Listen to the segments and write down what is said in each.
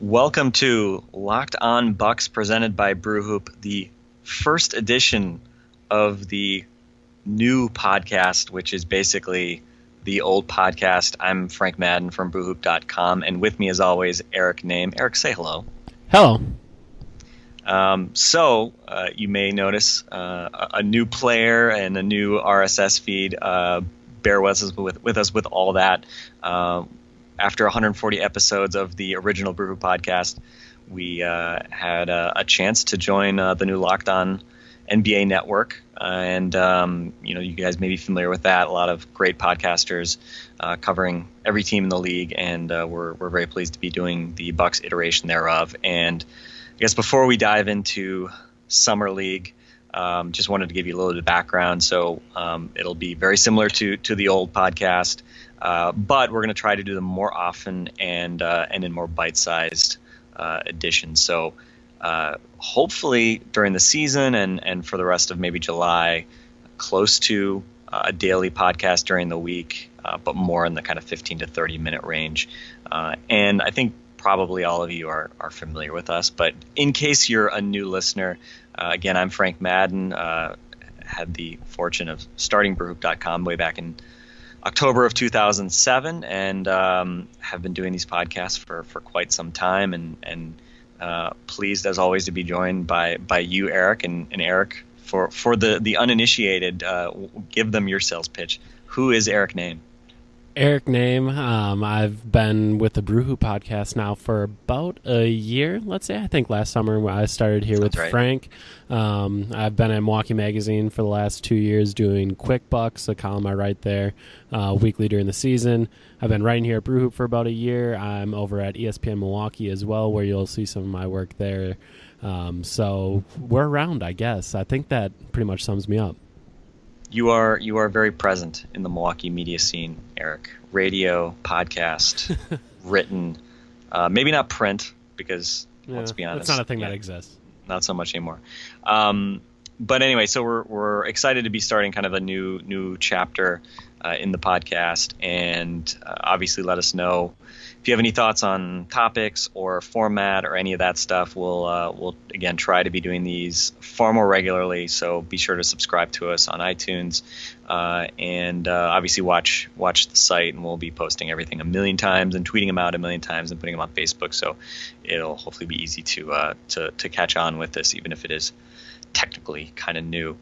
Welcome to Locked On Bucks presented by Brewhoop, the first edition of the new podcast, which is basically the old podcast. I'm Frank Madden from brewhoop.com, and with me, as always, Eric Nehm. Eric, say hello. Hello. Um, so, uh, you may notice uh, a new player and a new RSS feed. Uh, bear with us with, with, us with all that. After 140 episodes of the original Brewhoop podcast, we uh, had a chance to join uh, the new Locked On NBA Network, uh, and um, you know you guys may be familiar with that. A lot of great podcasters uh, covering every team in the league, and uh, we're we're very pleased to be doing the Bucks iteration thereof. And I guess before we dive into summer league. Um, just wanted to give you a little bit of background. So um, it'll be very similar to to the old podcast, uh, but we're going to try to do them more often and uh, and in more bite-sized uh, editions. So uh, hopefully during the season and, and for the rest of maybe July, close to uh, a daily podcast during the week, uh, but more in the kind of 15 to 30 minute range. Uh, and I think probably all of you are, are familiar with us, but in case you're a new listener, uh, again, I'm Frank Madden. had the fortune of starting brewhoop.com way back in October of 2007 and um, have been doing these podcasts for, for quite some time and, and uh, pleased as always to be joined by by you, Eric, and, and Eric for for the the uninitiated. Uh, give them your sales pitch. Who is Eric Nehm? Eric Nehm. Um, I've been with the Brewhoop podcast now for about a year. Let's say I think last summer I started here with right. Frank. Um, I've been at Milwaukee Magazine for the last two years doing Quick Bucks, a column I write there uh, weekly during the season. I've been writing here at Brewhoop for about a year. I'm over at ESPN Milwaukee as well, where you'll see some of my work there. Um, so we're around, I guess. I think that pretty much sums me up you are you are very present in the Milwaukee media scene, Eric. Radio, podcast, written, uh, maybe not print because yeah, let's be honest, it's not a thing yeah, that exists. Not so much anymore. Um, but anyway, so we're we're excited to be starting kind of a new new chapter uh, in the podcast, and uh, obviously let us know if you have any thoughts on topics or format or any of that stuff, we'll uh, we'll again try to be doing these far more regularly. So be sure to subscribe to us on iTunes, uh, and uh, obviously watch watch the site, and we'll be posting everything a million times and tweeting them out a million times and putting them on Facebook. So it'll hopefully be easy to uh, to to catch on with this, even if it is technically kind of new.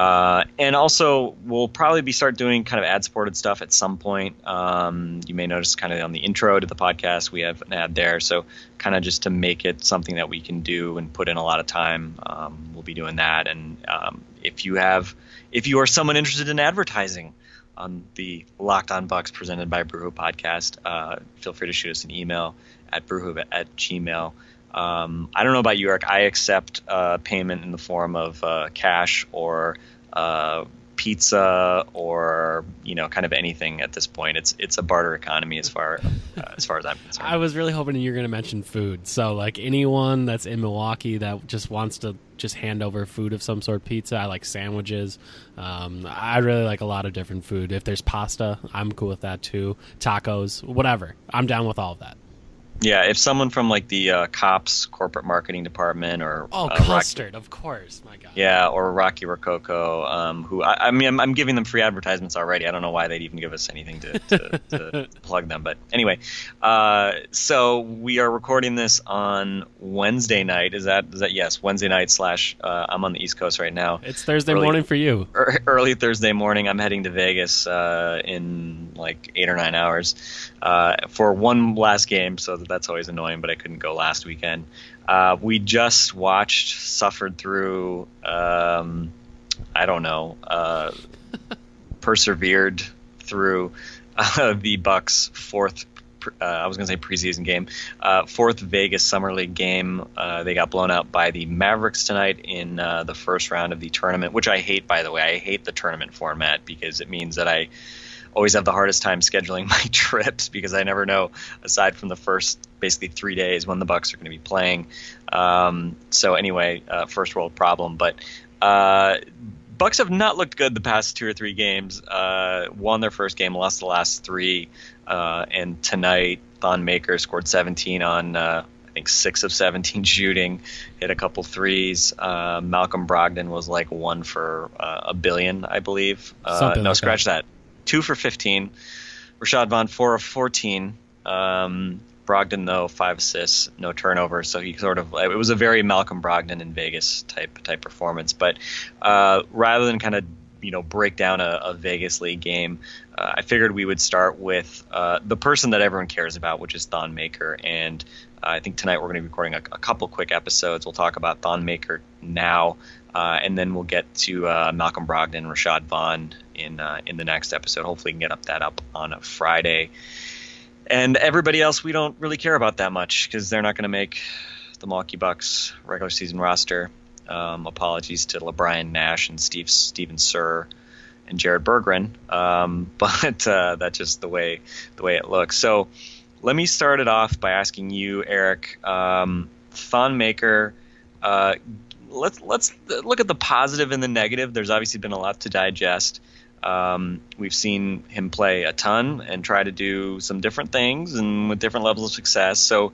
Uh, and also, we'll probably be start doing kind of ad supported stuff at some point. Um, you may notice kind of on the intro to the podcast, we have an ad there. So, kind of just to make it something that we can do and put in a lot of time, um, we'll be doing that. And um, if you have, if you are someone interested in advertising on the Locked On Bucks presented by Brewhoop podcast, uh, feel free to shoot us an email at brewhoop at gmail. Um, I don't know about you, Eric. I accept uh, payment in the form of uh, cash or uh, pizza or you know kind of anything at this point. It's it's a barter economy as far uh, as far as I'm concerned. I was really hoping you were going to mention food. So like anyone that's in Milwaukee that just wants to just hand over food of some sort, pizza. I like sandwiches. Um, I really like a lot of different food. If there's pasta, I'm cool with that too. Tacos, whatever. I'm down with all of that. Yeah, if someone from like the uh, Kopp's corporate marketing department or oh uh, custard, Rocky, of course, my god. Yeah, or Rocky Rococo, um, who I, I mean, I'm, I'm, giving them free advertisements already. I don't know why they'd even give us anything to, to, to plug them, but anyway, uh, so we are recording this on Wednesday night. Is that is that yes? Wednesday night slash. Uh, I'm on the East Coast right now. It's Thursday early, morning for you. Early Thursday morning. I'm heading to Vegas uh, in like eight or nine hours uh, for one last game. So that's always annoying, but I couldn't go last weekend. Uh, we just watched, suffered through, um, I don't know, uh, persevered through uh, the Bucks' fourth uh, I was going to say preseason game, uh, fourth Vegas Summer League game. Uh, they got blown out by the Mavericks tonight in the first round of the tournament, which I hate, by the way. I hate the tournament format because it means that I always have the hardest time scheduling my trips because I never know, aside from the first basically three days, when the Bucks are going to be playing. Um, so anyway, uh, first world problem, but. Uh, Bucks have not looked good the past two or three games. Uh, won their first game, lost the last three, uh, and tonight Thon Maker scored 17 on uh, I think six of 17 shooting, hit a couple threes. Uh, Malcolm Brogdon was like one for uh, a billion, I believe. Uh, no, like scratch that. that. Two for 15. Rashad Vaughn four of 14. Um, Brogdon though five assists, no turnovers, so he sort of it was a very Malcolm Brogdon in Vegas type type performance. But uh, rather than kind of you know break down a, a Vegas League game, uh, I figured we would start with uh, the person that everyone cares about, which is Thon Maker. And uh, I think tonight we're going to be recording a, a, couple quick episodes. We'll talk about Thon Maker now, uh, and then we'll get to uh, Malcolm Brogdon, Rashad Vaughn in in the next episode. Hopefully, we can get up that up on a Friday and everybody else we don't really care about that much because they're not going to make the Milwaukee Bucks regular season roster. Um, apologies to Le'Bryan Nash and Steve Stephen Sir and Jared Berggren, um, but uh, that's just the way the way it looks. So let me start it off by asking you, Eric, um, Thon Maker. Uh, let's let's look at the positive and the negative. There's obviously been a lot to digest. Um, we've seen him play a ton and try to do some different things and with different levels of success. So,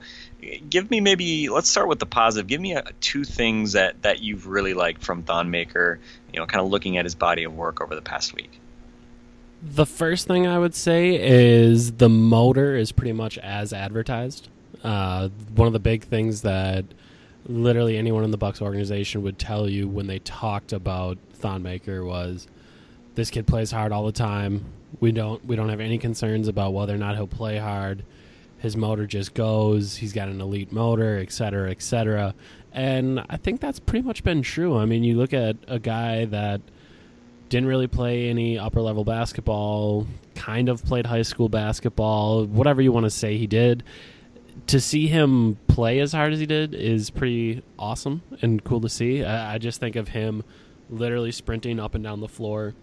give me maybe let's start with the positive. Give me a, two things that that you've really liked from Thon Maker. You know, kind of looking at his body of work over the past week. The first thing I would say is the motor is pretty much as advertised. Uh, one of the big things that literally anyone in the Bucks organization would tell you when they talked about Thon Maker was this kid plays hard all the time. We don't we don't have any concerns about whether or not he'll play hard. His motor just goes. He's got an elite motor, et cetera, et cetera. And I think that's pretty much been true. I mean, you look at a guy that didn't really play any upper level basketball, kind of played high school basketball, whatever you want to say he did. To see him play as hard as he did is pretty awesome and cool to see. I, I just think of him literally sprinting up and down the floor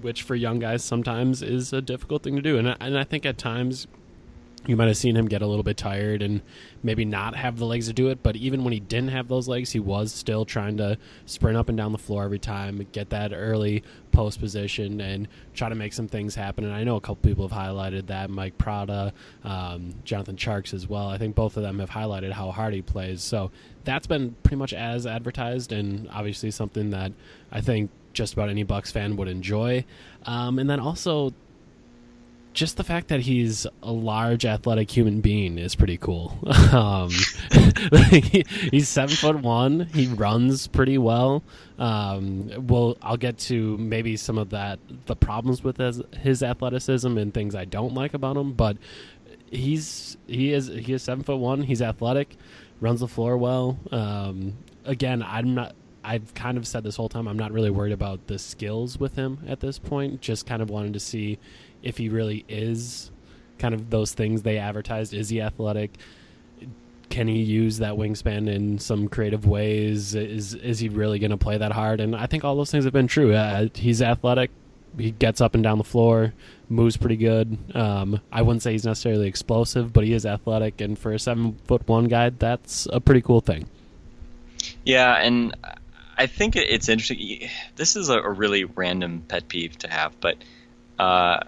which for young guys sometimes is a difficult thing to do. And I, and I think at times you might have seen him get a little bit tired and maybe not have the legs to do it. But even when he didn't have those legs, he was still trying to sprint up and down the floor every time, get that early post position, and try to make some things happen. And I know a couple people have highlighted that Mike Prada, um, Jonathan Tjarks as well. I think both of them have highlighted how hard he plays. So that's been pretty much as advertised, and obviously something that I think just about any Bucks fan would enjoy. Um, and then also, just the fact that he's a large athletic human being is pretty cool. um, he, he's seven foot one. He runs pretty well. Um, well, I'll get to maybe some of that the problems with his, his athleticism and things I don't like about him, but he's he is he is seven foot one. He's athletic, runs the floor well. Um, again, I'm not I've kind of said this whole time I'm not really worried about the skills with him at this point. Just kind of wanted to see if he really is kind of those things they advertised. Is he athletic? Can he use that wingspan in some creative ways? Is is he really going to play that hard? And I think all those things have been true. Uh, he's athletic. He gets up and down the floor, moves pretty good. Um, I wouldn't say he's necessarily explosive, but he is athletic. And for a seven foot one guy, that's a pretty cool thing. Yeah, and I think it's interesting. This is a, really random pet peeve to have, but uh,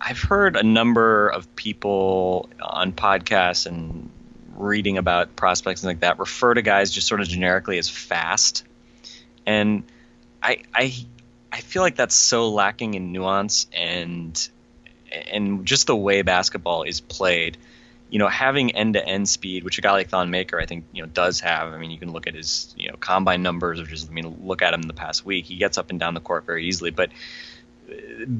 I've heard a number of people on podcasts and reading about prospects and like that refer to guys just sort of generically as fast, and I I I feel like that's so lacking in nuance and and just the way basketball is played you know, having end to end speed, which a guy like Thon Maker, I think, you know, does have. I mean, you can look at his, you know, combine numbers, or just, I mean, look at him the past week. He gets up and down the court very easily, but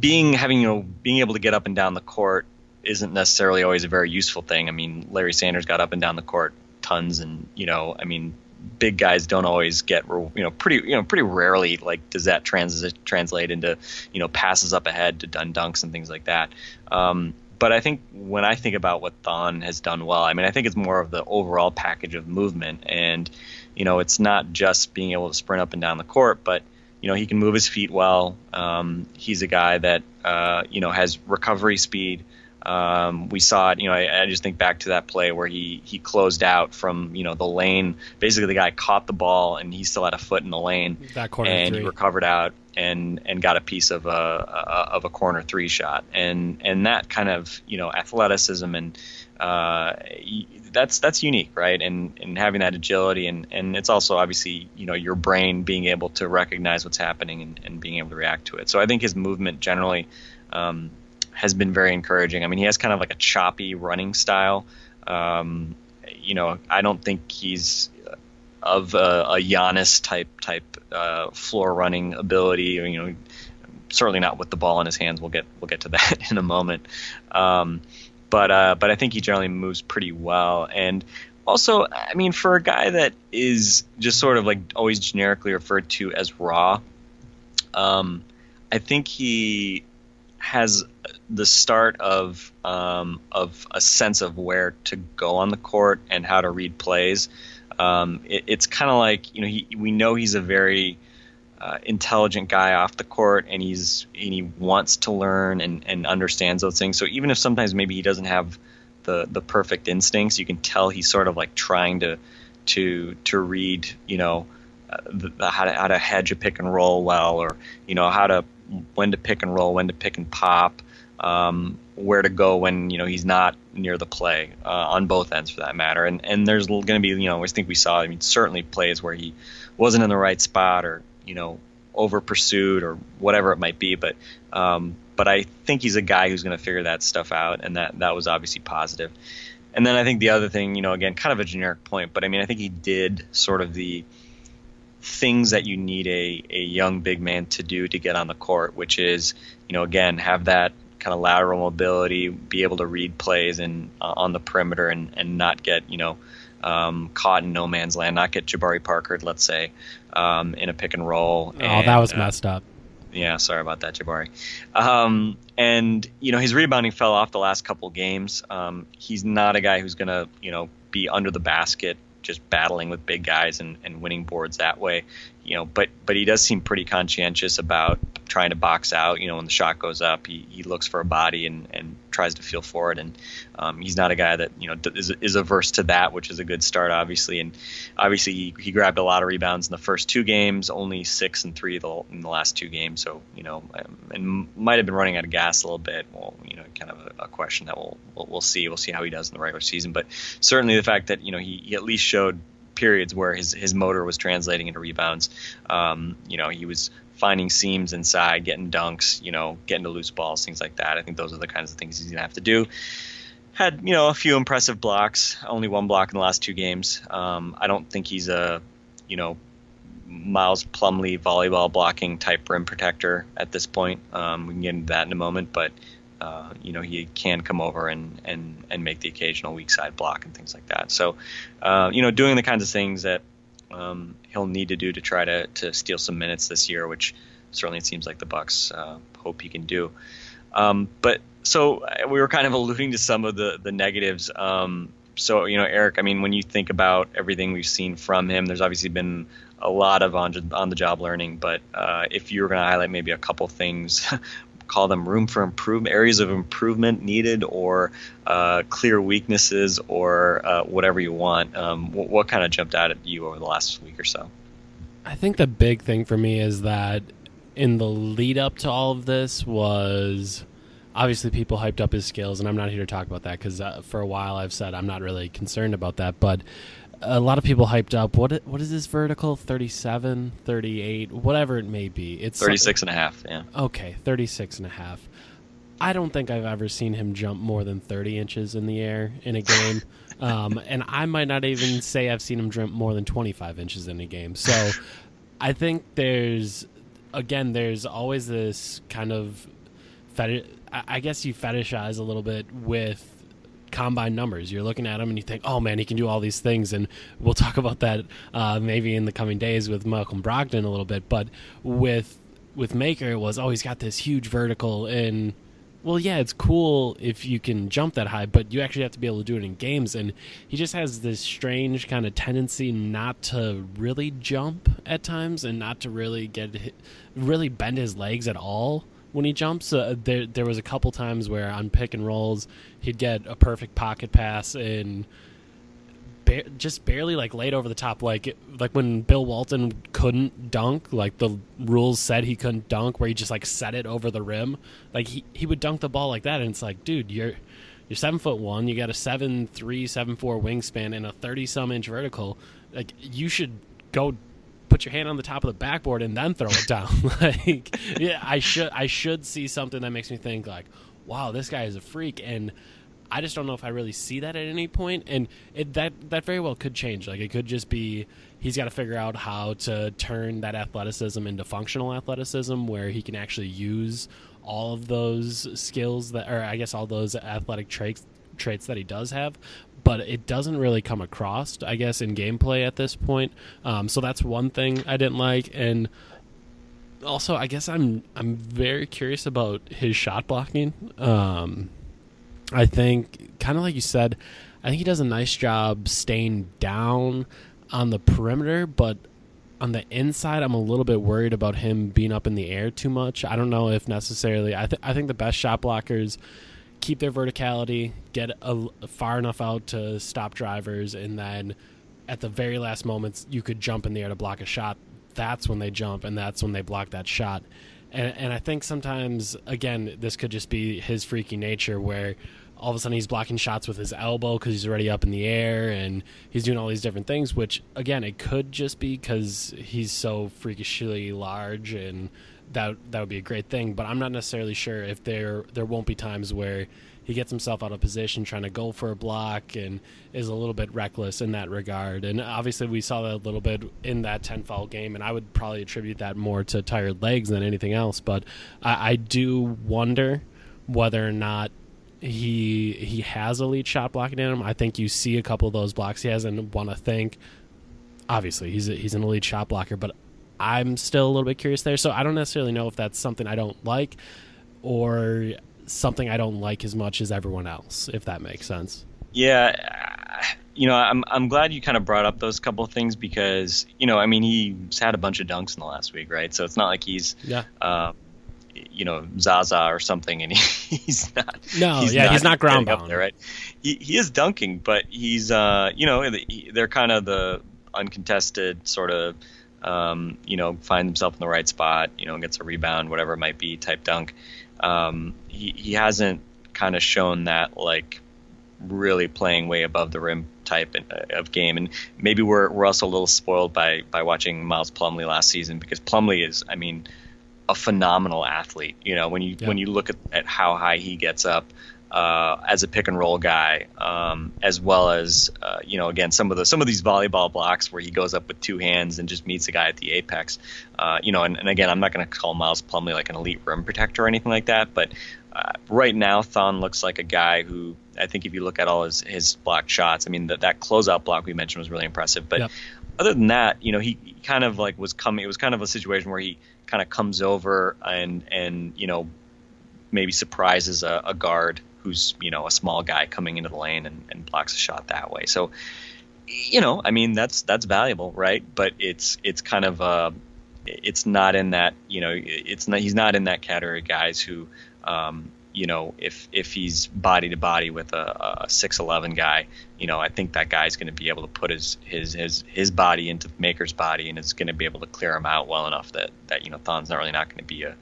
being having you know being able to get up and down the court isn't necessarily always a very useful thing. I mean, Larry Sanders got up and down the court tons, and you know, I mean, big guys don't always get you know pretty you know pretty rarely like does that transit translate into you know passes up ahead to done dunks and things like that. Um, but I think when I think about what Thon has done well, I mean, I think it's more of the overall package of movement, and you know, it's not just being able to sprint up and down the court, but you know, he can move his feet well. Um, he's a guy that uh, you know has recovery speed. Um, we saw it. You know, I, I, just think back to that play where he he closed out from you know the lane. Basically, the guy caught the ball and he still had a foot in the lane, that corner and three. he recovered out and and got a piece of a, a, of a corner three shot. And and that kind of you know athleticism and uh, that's that's unique, right? And and having that agility and and it's also obviously you know your brain being able to recognize what's happening and, and being able to react to it. So I think his movement generally. Um, has been very encouraging. I mean, he has kind of like a choppy running style. Um, you know, I don't think he's of a, a Giannis type type uh, floor running ability. You know, certainly not with the ball in his hands. We'll get we'll get to that in a moment. Um, but uh, but I think he generally moves pretty well. And also, I mean, for a guy that is just sort of like always generically referred to as raw, um, I think he has the start of um, of a sense of where to go on the court and how to read plays. Um, it, it's kind of like you know he, we know he's a very uh, intelligent guy off the court, and he's and he wants to learn and, and understands those things. So even if sometimes maybe he doesn't have the the perfect instincts, you can tell he's sort of like trying to to to read you know uh, the, the, how to how to hedge a pick and roll well, or you know how to when to pick and roll, when to pick and pop, um, where to go when you know he's not near the play uh, on both ends for that matter. And and there's going to be you know I think we saw I mean certainly plays where he wasn't in the right spot or you know over pursued or whatever it might be, but um, but I think he's a guy who's going to figure that stuff out, and that that was obviously positive. And then I think the other thing, you know, again, kind of a generic point, but I mean, I think he did sort of the things that you need a, a young big man to do to get on the court, which is, you know, again, have that kind of lateral mobility, be able to read plays and uh, on the perimeter and, and not get, you know, um, caught in no man's land, not get Jabari Parker, let's say, um, in a pick and roll. Oh, and, that was uh, messed up. Yeah, sorry about that, Jabari. Um, and you know his rebounding fell off the last couple games. Um, he's not a guy who's going to you know be under the basket just battling with big guys and, and winning boards that way. You know, but but he does seem pretty conscientious about trying to box out. You know, when the shot goes up, he, he looks for a body and, and tries to feel for it. And um, he's not a guy that you know is, is averse to that, which is a good start, obviously. And obviously, he, he grabbed a lot of rebounds in the first two games, only six and three in the last two games. So you know, um, and might have been running out of gas a little bit. Well, you kind of a, a question that we'll, we'll, we'll see. We'll see how he does in the regular season. But certainly the fact that you know he, he at least showed periods where his his motor was translating into rebounds. Um, you know, he was finding seams inside, getting dunks, you know, getting to loose balls, things like that. I think those are the kinds of things he's gonna have to do. Had you know a few impressive blocks, only one block in the last two games. Um, I don't think he's a you know Miles Plumlee volleyball blocking type rim protector at this point. Um, we can get into that in a moment, but uh, you know he can come over and, and and make the occasional weak side block and things like that. So uh, you know doing the kinds of things that um, he'll need to do to try to, to steal some minutes this year, which certainly it seems like the Bucks uh, hope he can do. Um, but so uh, we were kind of alluding to some of the the negatives. Um, so you know, Eric, I mean, when you think about everything we've seen from him, there's obviously been a lot of on on the job learning. But uh, if you were going to highlight maybe a couple things call them room for improvement, areas of improvement needed, or uh, clear weaknesses, or uh, whatever you want. Um, what, what kind of jumped out at you over the last week or so? I think the big thing for me is that in the lead up to all of this was obviously people hyped up his skills, and I'm not here to talk about that because uh, for a while I've said I'm not really concerned about that, but a lot of people hyped up what what is this vertical? 37 38 whatever it may be. It's 36 and a half yeah. Okay 36 and a half. I don't think i've ever seen him jump more than 30 inches in the air in a game. Um, and i might not even say i've seen him jump more than 25 inches in a game. So i think there's again there's always this kind of fetish i guess you fetishize a little bit with combine numbers. You're looking at him and you think, oh man, he can do all these things. And we'll talk about that uh, maybe in the coming days with Malcolm Brogdon a little bit. But with with Maker, it was oh he's got this huge vertical and well, yeah, it's cool if you can jump that high, but you actually have to be able to do it in games. And he just has this strange kind of tendency not to really jump at times and not to really get really bend his legs at all when he jumps. Uh, there, there was a couple times where on pick and rolls, he'd get a perfect pocket pass and ba- just barely like laid over the top, like like when Bill Walton couldn't dunk, like the rules said he couldn't dunk, where he just like set it over the rim. Like he he would dunk the ball like that, and it's like, dude, you're you're seven foot one, you got a seven three, seven four wingspan, and a thirty some inch vertical. Like you should go put your hand on the top of the backboard and then throw it down. like yeah, I should I should see something that makes me think like, wow, this guy is a freak and I just don't know if I really see that at any point, and it, that that very well could change. Like it could just be he's got to figure out how to turn that athleticism into functional athleticism, where he can actually use all of those skills that, or I guess all those athletic traits traits that he does have. But it doesn't really come across, I guess, in gameplay at this point. Um, so that's one thing I didn't like, and also I guess I'm I'm very curious about his shot blocking. Um, I think, kind of like you said, I think he does a nice job staying down on the perimeter, but on the inside, I'm a little bit worried about him being up in the air too much. I don't know if necessarily. I, th- I think the best shot blockers keep their verticality, get a, far enough out to stop drivers, and then at the very last moments, you could jump in the air to block a shot. That's when they jump, and that's when they block that shot. And, and I think sometimes, again, this could just be his freaky nature where all of a sudden he's blocking shots with his elbow because he's already up in the air and he's doing all these different things which again it could just be because he's so freakishly large and that that would be a great thing but i'm not necessarily sure if there there won't be times where he gets himself out of position trying to go for a block and is a little bit reckless in that regard and obviously we saw that a little bit in that 10 foul game and i would probably attribute that more to tired legs than anything else but i, I do wonder whether or not he he has elite shot blocking in him. I think you see a couple of those blocks he has, and want to think. Obviously, he's a, he's an elite shot blocker, but I'm still a little bit curious there. So I don't necessarily know if that's something I don't like, or something I don't like as much as everyone else. If that makes sense. Yeah, you know, I'm I'm glad you kind of brought up those couple of things because you know, I mean, he's had a bunch of dunks in the last week, right? So it's not like he's yeah. Uh, you know Zaza or something, and he, he's not. No, he's yeah, not he's not ground bound. There, right? He he is dunking, but he's uh you know they're kind of the uncontested sort of um, you know find himself in the right spot, you know gets a rebound, whatever it might be, type dunk. Um, he he hasn't kind of shown that like really playing way above the rim type uh, of game. And maybe we're we're also a little spoiled by by watching Miles Plumlee last season because Plumlee is, I mean, a phenomenal athlete. You know, when you yeah. when you look at, at how high he gets up uh, as a pick and roll guy, um, as well as uh, you know, again, some of the some of these volleyball blocks where he goes up with two hands and just meets a guy at the apex. Uh, you know, and, and again, I'm not going to call Miles Plumlee like an elite rim protector or anything like that, but uh, right now, Thon looks like a guy who I think if you look at all his his blocked shots, I mean that that closeout block we mentioned was really impressive, but. Yep. Other than that, you know, he, he kind of like was coming. It was kind of a situation where he kind of comes over and and you know maybe surprises a, a, guard who's you know a small guy coming into the lane and, and blocks a shot that way. So you know, I mean that's that's valuable, right? But it's it's kind of uh, it's not in that you know it's not he's not in that category of guys who um, you know, if if he's body to body with a, a six eleven guy, you know, I think that guy's going to be able to put his his his his body into Maker's body, and it's going to be able to clear him out well enough that that you know Thon's not really not going to be a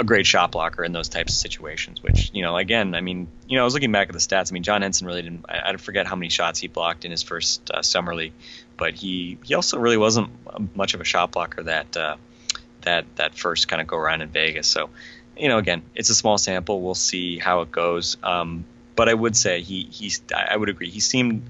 a great shot blocker in those types of situations. Which you know, again, I mean, you know, I was looking back at the stats. I mean, John Henson really didn't. I, I forget how many shots he blocked in his first uh, summer league, but he he also really wasn't much of a shot blocker that. Uh, that that first kind of go around in Vegas. So you know, again, it's a small sample. We'll see how it goes. Um, but I would say he he's I would agree. He seemed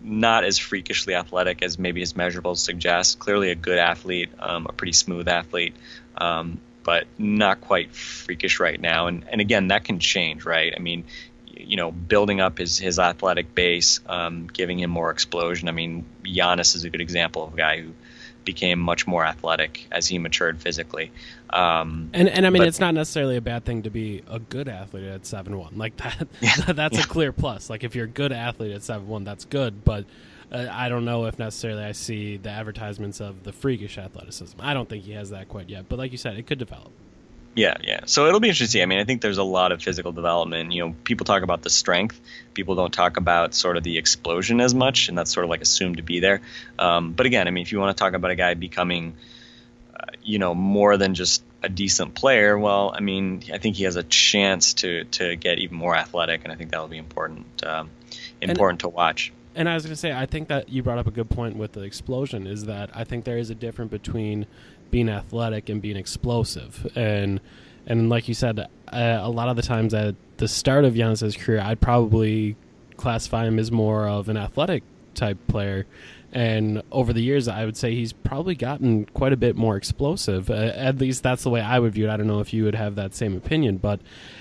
not as freakishly athletic as maybe his measurables suggest. Clearly a good athlete, um, a pretty smooth athlete, um, but not quite freakish right now. And and again, that can change, right? I mean, you know, building up his his athletic base, um, giving him more explosion. I mean, Giannis is a good example of a guy who became much more athletic as he matured physically. Um, and and I mean, but, it's not necessarily a bad thing to be a good athlete at seven one. Like that, yeah, that's yeah. a clear plus. Like if you're a good athlete at seven one, that's good. But uh, I don't know if necessarily I see the advertisements of the freakish athleticism. I don't think he has that quite yet. But like you said, it could develop. Yeah, yeah. So it'll be interesting to see. I mean, I think there's a lot of physical development. You know, people talk about the strength. People don't talk about sort of the explosion as much, and that's sort of like assumed to be there. Um, but again, I mean, if you want to talk about a guy becoming, uh, you know, more than just a decent player, well, I mean, I think he has a chance to to get even more athletic, and I think that'll be important um, important and, to watch. And I was going to say, I think that you brought up a good point with the explosion. Is that I think there is a difference between being athletic and being explosive. And and like you said, uh, a lot of the times at the start of Giannis's career, I'd probably classify him as more of an athletic type player. And over the years, I would say he's probably gotten quite a bit more explosive. Uh, at least that's the way I would view it. I don't know if you would have that same opinion, but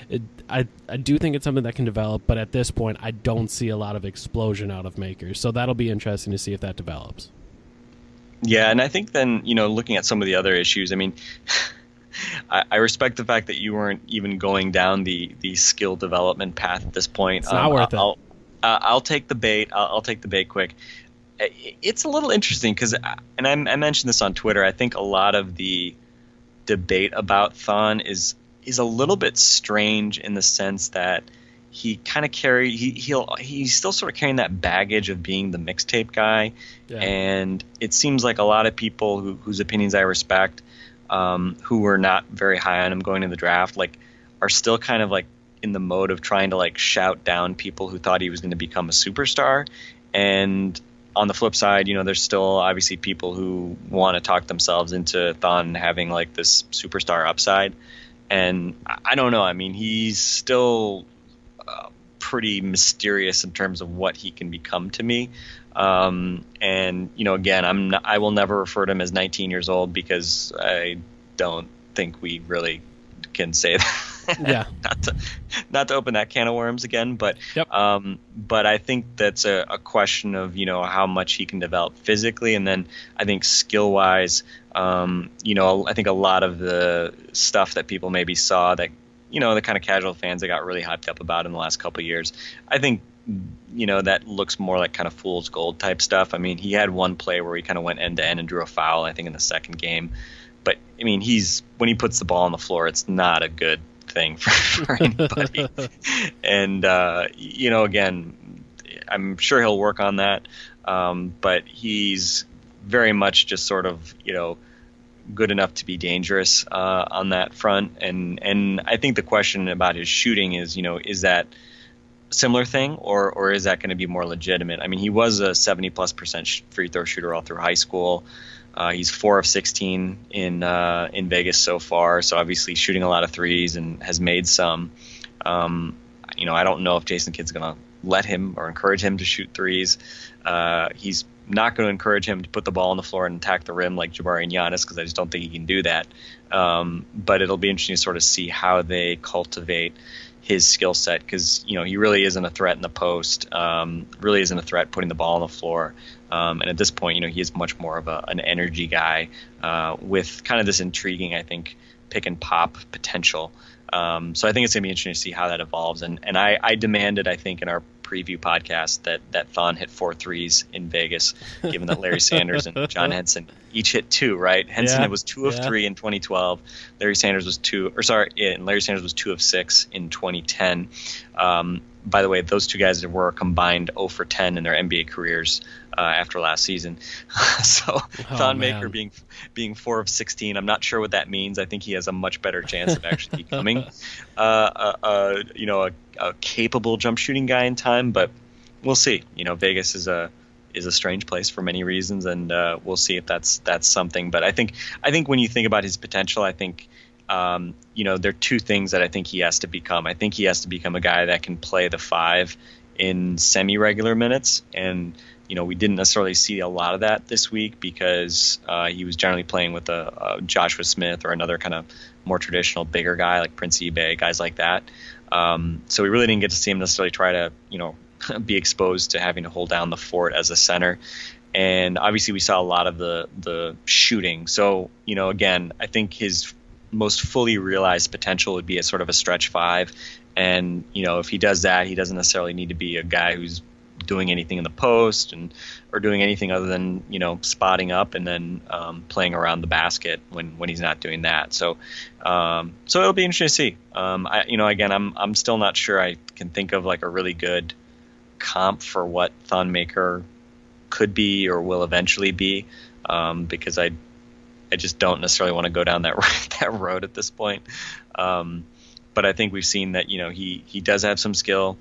it, I I do think it's something that can develop. But at this point, I don't see a lot of explosion out of Makers. So that'll be interesting to see if that develops. Yeah, and I think then you know looking at some of the other issues, I mean. I, I, respect the fact that you weren't even going down the, the skill development path at this point. It's not um, worth I'll, it. I'll, I'll, take the bait. I'll, I'll, take the bait quick. It's a little interesting because, and I, I, mentioned this on Twitter. I think a lot of the debate about Thon is is a little bit strange in the sense that he kind of carry he he'll he's still sort of carrying that baggage of being the mixtape guy, yeah. and it seems like a lot of people who, whose opinions I respect, um, who were not very high on him going in the draft, like are still kind of like in the mode of trying to like shout down people who thought he was going to become a superstar, and on the flip side, you know, there's still obviously people who want to talk themselves into Thon having like this superstar upside. And I don't know. I mean, he's still uh, pretty mysterious in terms of what he can become to me. Um, and you know, again, I'm not, I will never refer to him as 19 years old because I don't think we really can say that. yeah. not to not to open that can of worms again, but yep. um, but I think that's a, a, question of you know how much he can develop physically, and then I think skill wise, um, you know, I think a lot of the stuff that people maybe saw that you know the kind of casual fans that got really hyped up about in the last couple years. I think you know that looks more like kind of fool's gold type stuff. I mean, he had one play where he kind of went end to end and drew a foul. I think in the second game, but I mean, he's when he puts the ball on the floor, it's not a good thing for, for anybody. and uh, you know, again, I'm sure he'll work on that, um, but he's very much just sort of you know good enough to be dangerous uh, on that front. And and I think the question about his shooting is, you know, is that similar thing or or is that going to be more legitimate? I mean, he was a 70 plus percent free throw shooter all through high school. Uh, he's four of 16 in uh, in Vegas so far, so obviously shooting a lot of threes and has made some. Um, you know, I don't know if Jason Kidd's going to let him or encourage him to shoot threes. Uh, he's not going to encourage him to put the ball on the floor and attack the rim like Jabari and Giannis because I just don't think he can do that. Um, but it'll be interesting to sort of see how they cultivate his skill set because you know he really isn't a threat in the post, um, really isn't a threat putting the ball on the floor. Um, and at this point, you know he is much more of a, an energy guy uh, with kind of this intriguing, I think, pick and pop potential. Um, so I think it's going to be interesting to see how that evolves. And and I, I demanded, I think, in our preview podcast that that Thon hit four threes in Vegas, given that Larry Sanders and John Henson each hit two. Right, Henson yeah, was two of yeah. three in 2012. Larry Sanders was two, or sorry, and Larry Sanders was two of six in 2010. Um, by the way, those two guys were a combined 0 for 10 in their NBA careers uh, after last season. so oh, Thon Maker being being four of 16, I'm not sure what that means. I think he has a much better chance of actually becoming, uh, a, a, you know, a, a, capable jump shooting guy in time. But we'll see. You know, Vegas is a is a strange place for many reasons, and uh, we'll see if that's that's something. But I think I think when you think about his potential, I think um, you know, there are two things that I think he has to become. I think he has to become a guy that can play the five in semi regular minutes. And, you know, we didn't necessarily see a lot of that this week because uh, he was generally playing with a, a, Joshua Smith or another kind of more traditional bigger guy like Prince Ibeh, guys like that. Um, so we really didn't get to see him necessarily try to, you know, be exposed to having to hold down the fort as a center. and obviously we saw a lot of the the shooting. So you know, again, I think his most fully realized potential would be a sort of a stretch five, and you know, if he does that, he doesn't necessarily need to be a guy who's doing anything in the post and or doing anything other than you know spotting up and then um, playing around the basket when when he's not doing that. So um, so it'll be interesting to see. Um, I you know again I'm I'm still not sure I can think of like a really good comp for what Thon Maker could be or will eventually be um, because I I just don't necessarily want to go down that that road at this point. Um, but I think we've seen that you know he he does have some skill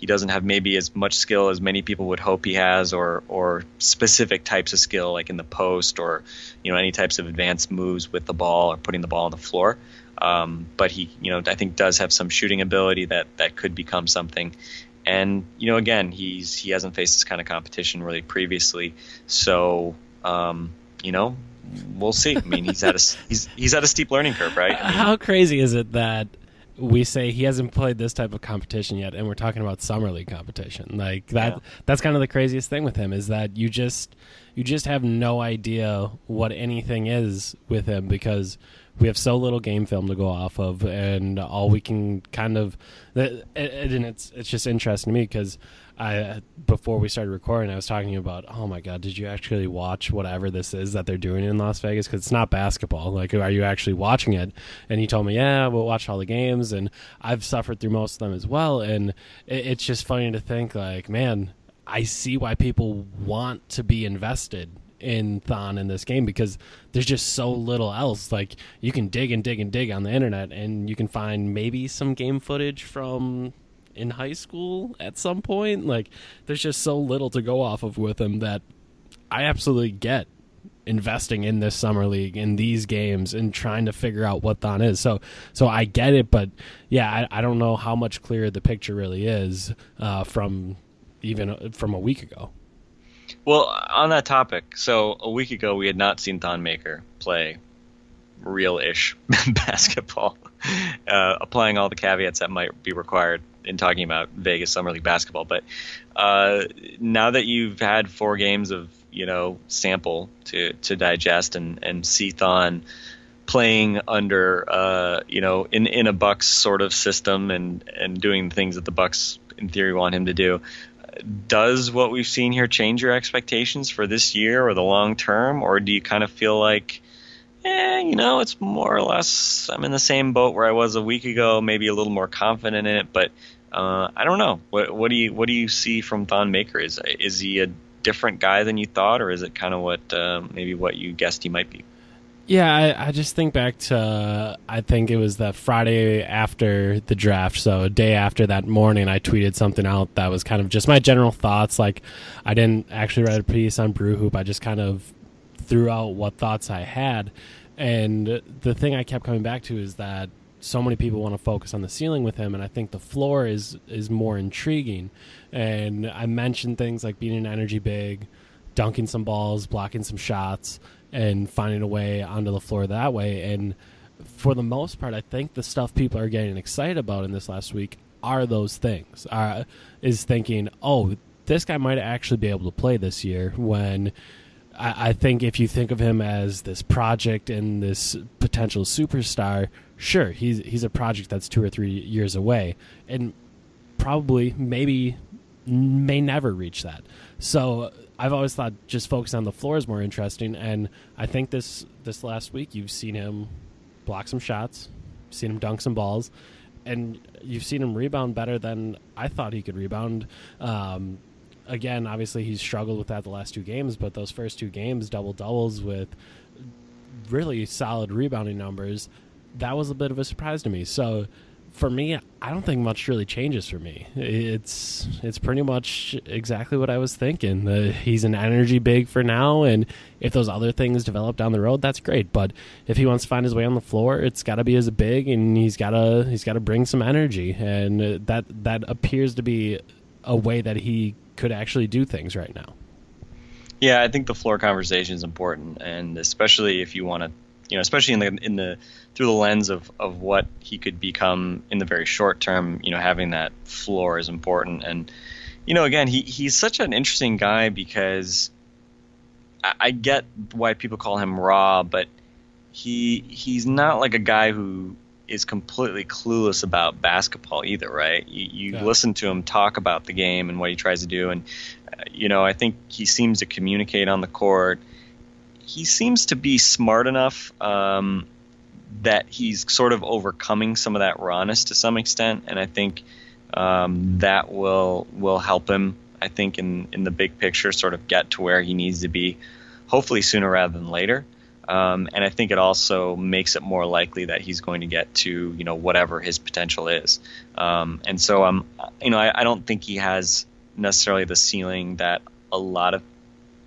he doesn't have maybe as much skill as many people would hope he has or or specific types of skill like in the post or you know any types of advanced moves with the ball or putting the ball on the floor. Um, but he you know I think does have some shooting ability that that could become something. And you know again he's he hasn't faced this kind of competition really previously. So um, you know we'll see. I mean he's at a he's he's at a steep learning curve right? I mean, how crazy is it that we say he hasn't played this type of competition yet and we're talking about summer league competition like that yeah. that's kind of the craziest thing with him is that you just you just have no idea what anything is with him because we have so little game film to go off of and all we can kind of and it's it's just interesting to me because I before we started recording, I was talking about, oh my god, did you actually watch whatever this is that they're doing in Las Vegas? Because it's not basketball. Like, are you actually watching it? And he told me, yeah, we'll watch all the games, and I've suffered through most of them as well. And it, it's just funny to think, like, man, I see why people want to be invested in Thon in this game because there's just so little else. Like you can dig and dig and dig on the internet, and you can find maybe some game footage from in high school at some point. Like there's just so little to go off of with him that I absolutely get investing in this summer league in these games and trying to figure out what Thon is. So so I get it, but yeah, I, I don't know how much clearer the picture really is uh, from even uh, from a week ago. Well, on that topic, so a week ago we had not seen Thon Maker play real-ish basketball, uh, applying all the caveats that might be required in talking about Vegas Summer League basketball. But uh, now that you've had four games of you know sample to to digest and and see Thon playing under uh, you know in in a Bucks sort of system and and doing things that the Bucks in theory want him to do. Does what we've seen here change your expectations for this year or the long term, or do you kind of feel like eh, you know, it's more or less I'm in the same boat where I was a week ago, maybe a little more confident in it, but uh, I don't know. What, what do you what do you see from Thon Maker? Is is he a different guy than you thought, or is it kind of what uh, maybe what you guessed he might be? Yeah, I, I, just think back to I think it was the Friday after the draft, so a day after that morning, I tweeted something out that was kind of just my general thoughts. Like, I didn't actually write a piece on Brew Hoop. I just kind of threw out what thoughts I had. And the thing I kept coming back to is that so many people want to focus on the ceiling with him, and I think the floor is is more intriguing. And I mentioned things like being an energy big, dunking some balls, blocking some shots, and finding a way onto the floor that way. And for the most part, I think the stuff people are getting excited about in this last week are those things. Uh, is thinking, oh, this guy might actually be able to play this year when I, I think if you think of him as this project and this potential superstar, sure, he's he's a project that's two or three years away, and probably maybe may never reach that. So I've always thought just focus on the floor is more interesting, and I think this this last week you've seen him block some shots, seen him dunk some balls, and you've seen him rebound better than I thought he could rebound. Um, again, obviously he's struggled with that the last two games, but those first two games, double doubles with really solid rebounding numbers, that was a bit of a surprise to me. So for me, I don't think much really changes for me. It's it's pretty much exactly what I was thinking. Uh, he's an energy big for now, and if those other things develop down the road, that's great. But if he wants to find his way on the floor, it's got to be as a big, and he's got to he's got to bring some energy, and that that appears to be a way that he could actually do things right now. Yeah, I think the floor conversation is important, and especially if you want to, you know, especially in the in the through the lens of of what he could become in the very short term. You know, having that floor is important, and you know, again, he he's such an interesting guy because I, I get why people call him raw, but he he's not like a guy who is completely clueless about basketball either, right? You, you yeah. listen to him talk about the game and what he tries to do, and uh, you know I think he seems to communicate on the court. He seems to be smart enough um, that he's sort of overcoming some of that rawness to some extent, and I think um, that will will help him. I think in in the big picture, sort of get to where he needs to be, hopefully sooner rather than later. Um, and I think it also makes it more likely that he's going to get to you know whatever his potential is. Um, and so I'm you know I, I, don't think he has necessarily the ceiling that a lot of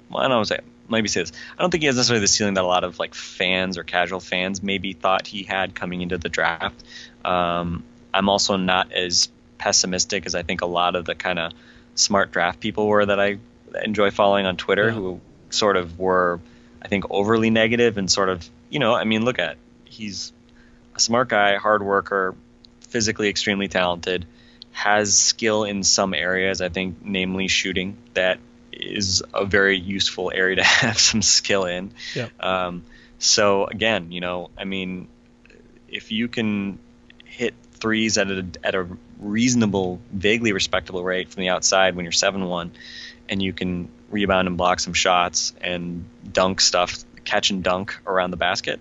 well, I don't say maybe say this I don't think he has necessarily the ceiling that a lot of like fans or casual fans maybe thought he had coming into the draft. Um, I'm also not as pessimistic as I think a lot of the kind of smart draft people were that I enjoy following on Twitter yeah. who sort of were I think overly negative and sort of you know I mean look at he's a smart guy, hard worker, physically extremely talented, has skill in some areas. I think namely shooting that is a very useful area to have some skill in. Yeah. Um, so again, you know, I mean, if you can hit threes at a at a reasonable, vaguely respectable rate from the outside when you're seven one, and you can rebound and block some shots and dunk stuff, catch and dunk around the basket,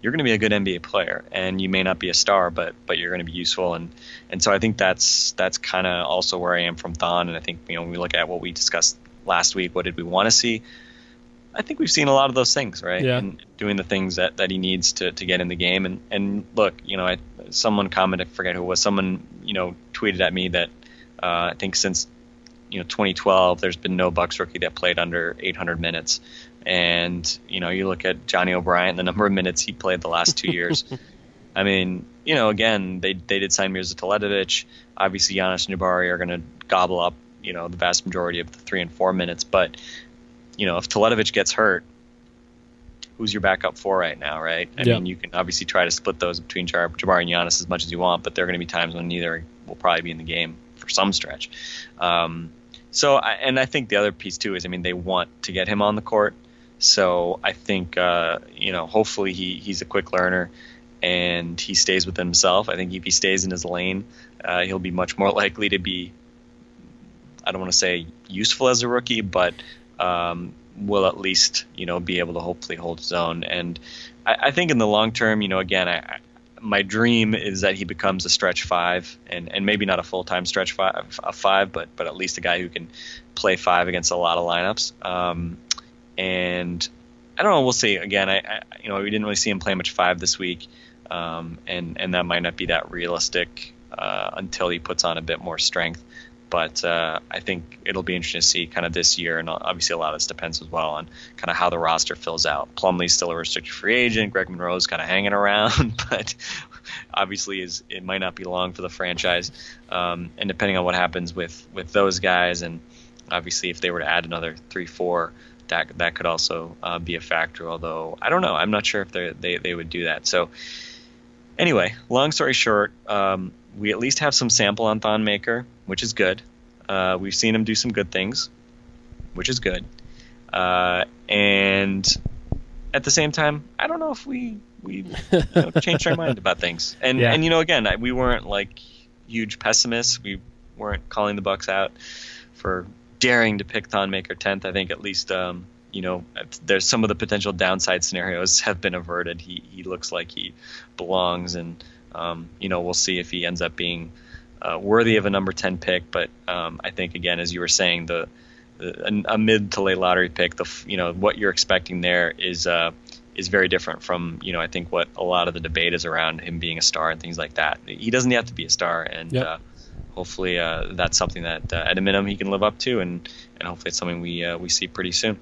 you're going to be a good NBA player. And you may not be a star, but but you're going to be useful. And and so I think that's that's kind of also where I am from Thon. And I think you know when we look at what we discussed last week, what did we want to see? I think we've seen a lot of those things, right? Yeah. And doing the things that, that he needs to, to get in the game. And, and look, you know, I, someone commented, I forget who it was, someone, you know, tweeted at me that uh, I think since you know 2012, there's been no Bucks rookie that played under 800 minutes. And you know, you look at Johnny O'Bryant, the number of minutes he played the last two years. I mean, you know, again, they they did sign Mirza Teletovic. Obviously, Giannis and Jabari are going to gobble up, you know, the vast majority of the three and four minutes. But you know, if Teletovic gets hurt, who's your backup for right now, right? I mean, you can obviously try to split those between Jabari and Giannis as much as you want, but there are going to be times when neither will probably be in the game for some stretch. Um, so, and I think the other piece too is, I mean, they want to get him on the court. So I think, uh, you know, hopefully he, he's a quick learner and he stays with himself. I think if he stays in his lane, uh, he'll be much more likely to be, I don't want to say useful as a rookie, but um, will at least, you know, be able to hopefully hold his own. And I, I think in the long term, you know, again, I, my dream is that he becomes a stretch five, and, and maybe not a full time stretch five, a five, but but at least a guy who can play five against a lot of lineups. Um, and I don't know, we'll see. Again, I, I, you know we didn't really see him play much five this week, um, and and that might not be that realistic uh, until he puts on a bit more strength. But uh, I think it'll be interesting to see kind of this year, and obviously a lot of this depends as well on kind of how the roster fills out. Plumlee's still a restricted free agent. Greg Monroe's kind of hanging around, but obviously is it might not be long for the franchise. Um, and depending on what happens with with those guys, and obviously if they were to add another three, four, that that could also uh, be a factor. Although I don't know, I'm not sure if they they would do that. So anyway, long story short. Um, we at least have some sample on Thon Maker, which is good. Uh, we've seen him do some good things, which is good. Uh, and at the same time, I don't know if we we you know, changed our mind about things. And yeah. and you know, again, we weren't like huge pessimists. We weren't calling the Bucks out for daring to pick Thon Maker tenth. I think at least um, you know there's some of the potential downside scenarios have been averted. He he looks like he belongs and um, you know, we'll see if he ends up being uh, worthy of a number 10 pick. But um, I think, again, as you were saying, the, the a, mid to late lottery pick, the you know what you're expecting there is uh, is very different from you know I think what a lot of the debate is around him being a star and things like that. He doesn't have to be a star, and yep. uh, hopefully uh, that's something that uh, at a minimum he can live up to, and and hopefully it's something we uh, we see pretty soon.